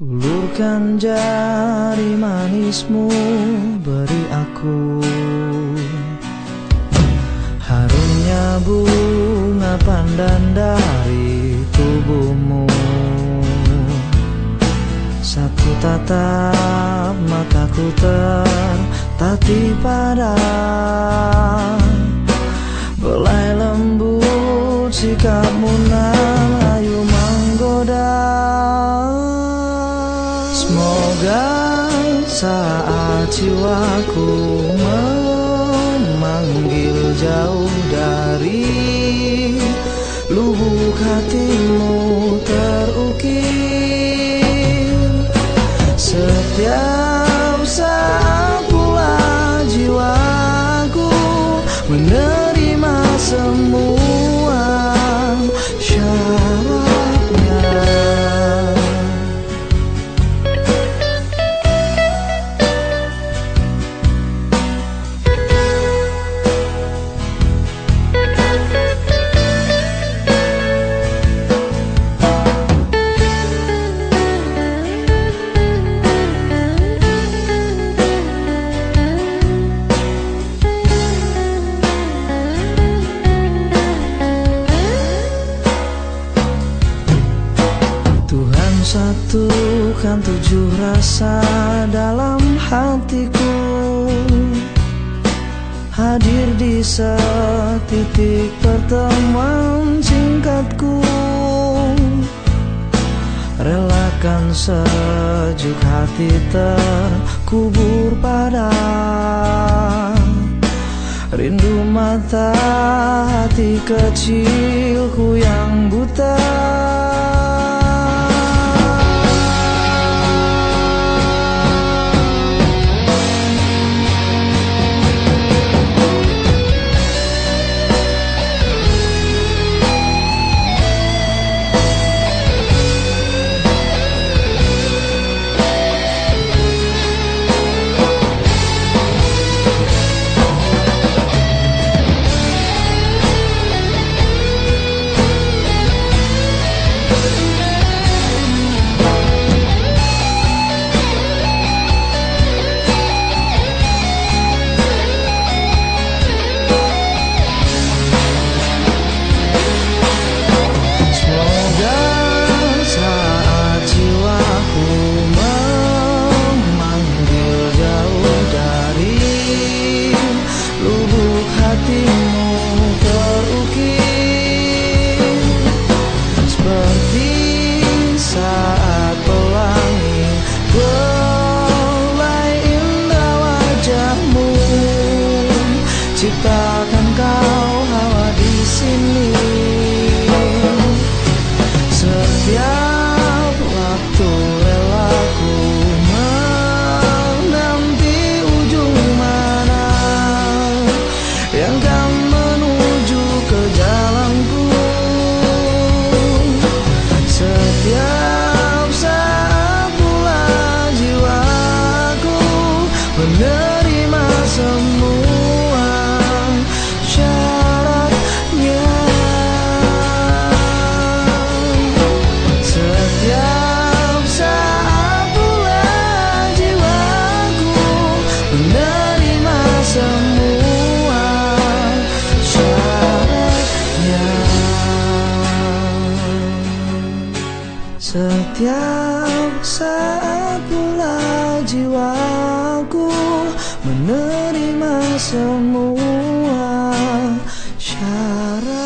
Ulurkan jari manismu beri aku. Harumnya bunga pandan dari tubuhmu. Satu tatap mataku tertati pada Belai lembut sikapmu nan Semoga saat jiwaku memanggil jauh dari lubuk hatimu satukan tujuh rasa dalam hatiku. Hadir di setitik pertemuan singkatku. Relakan sejuk hati terkubur pada Rindu mata hati kecilku yang buta menerima Setiap saat pula jiwaku menerima semua syaratnya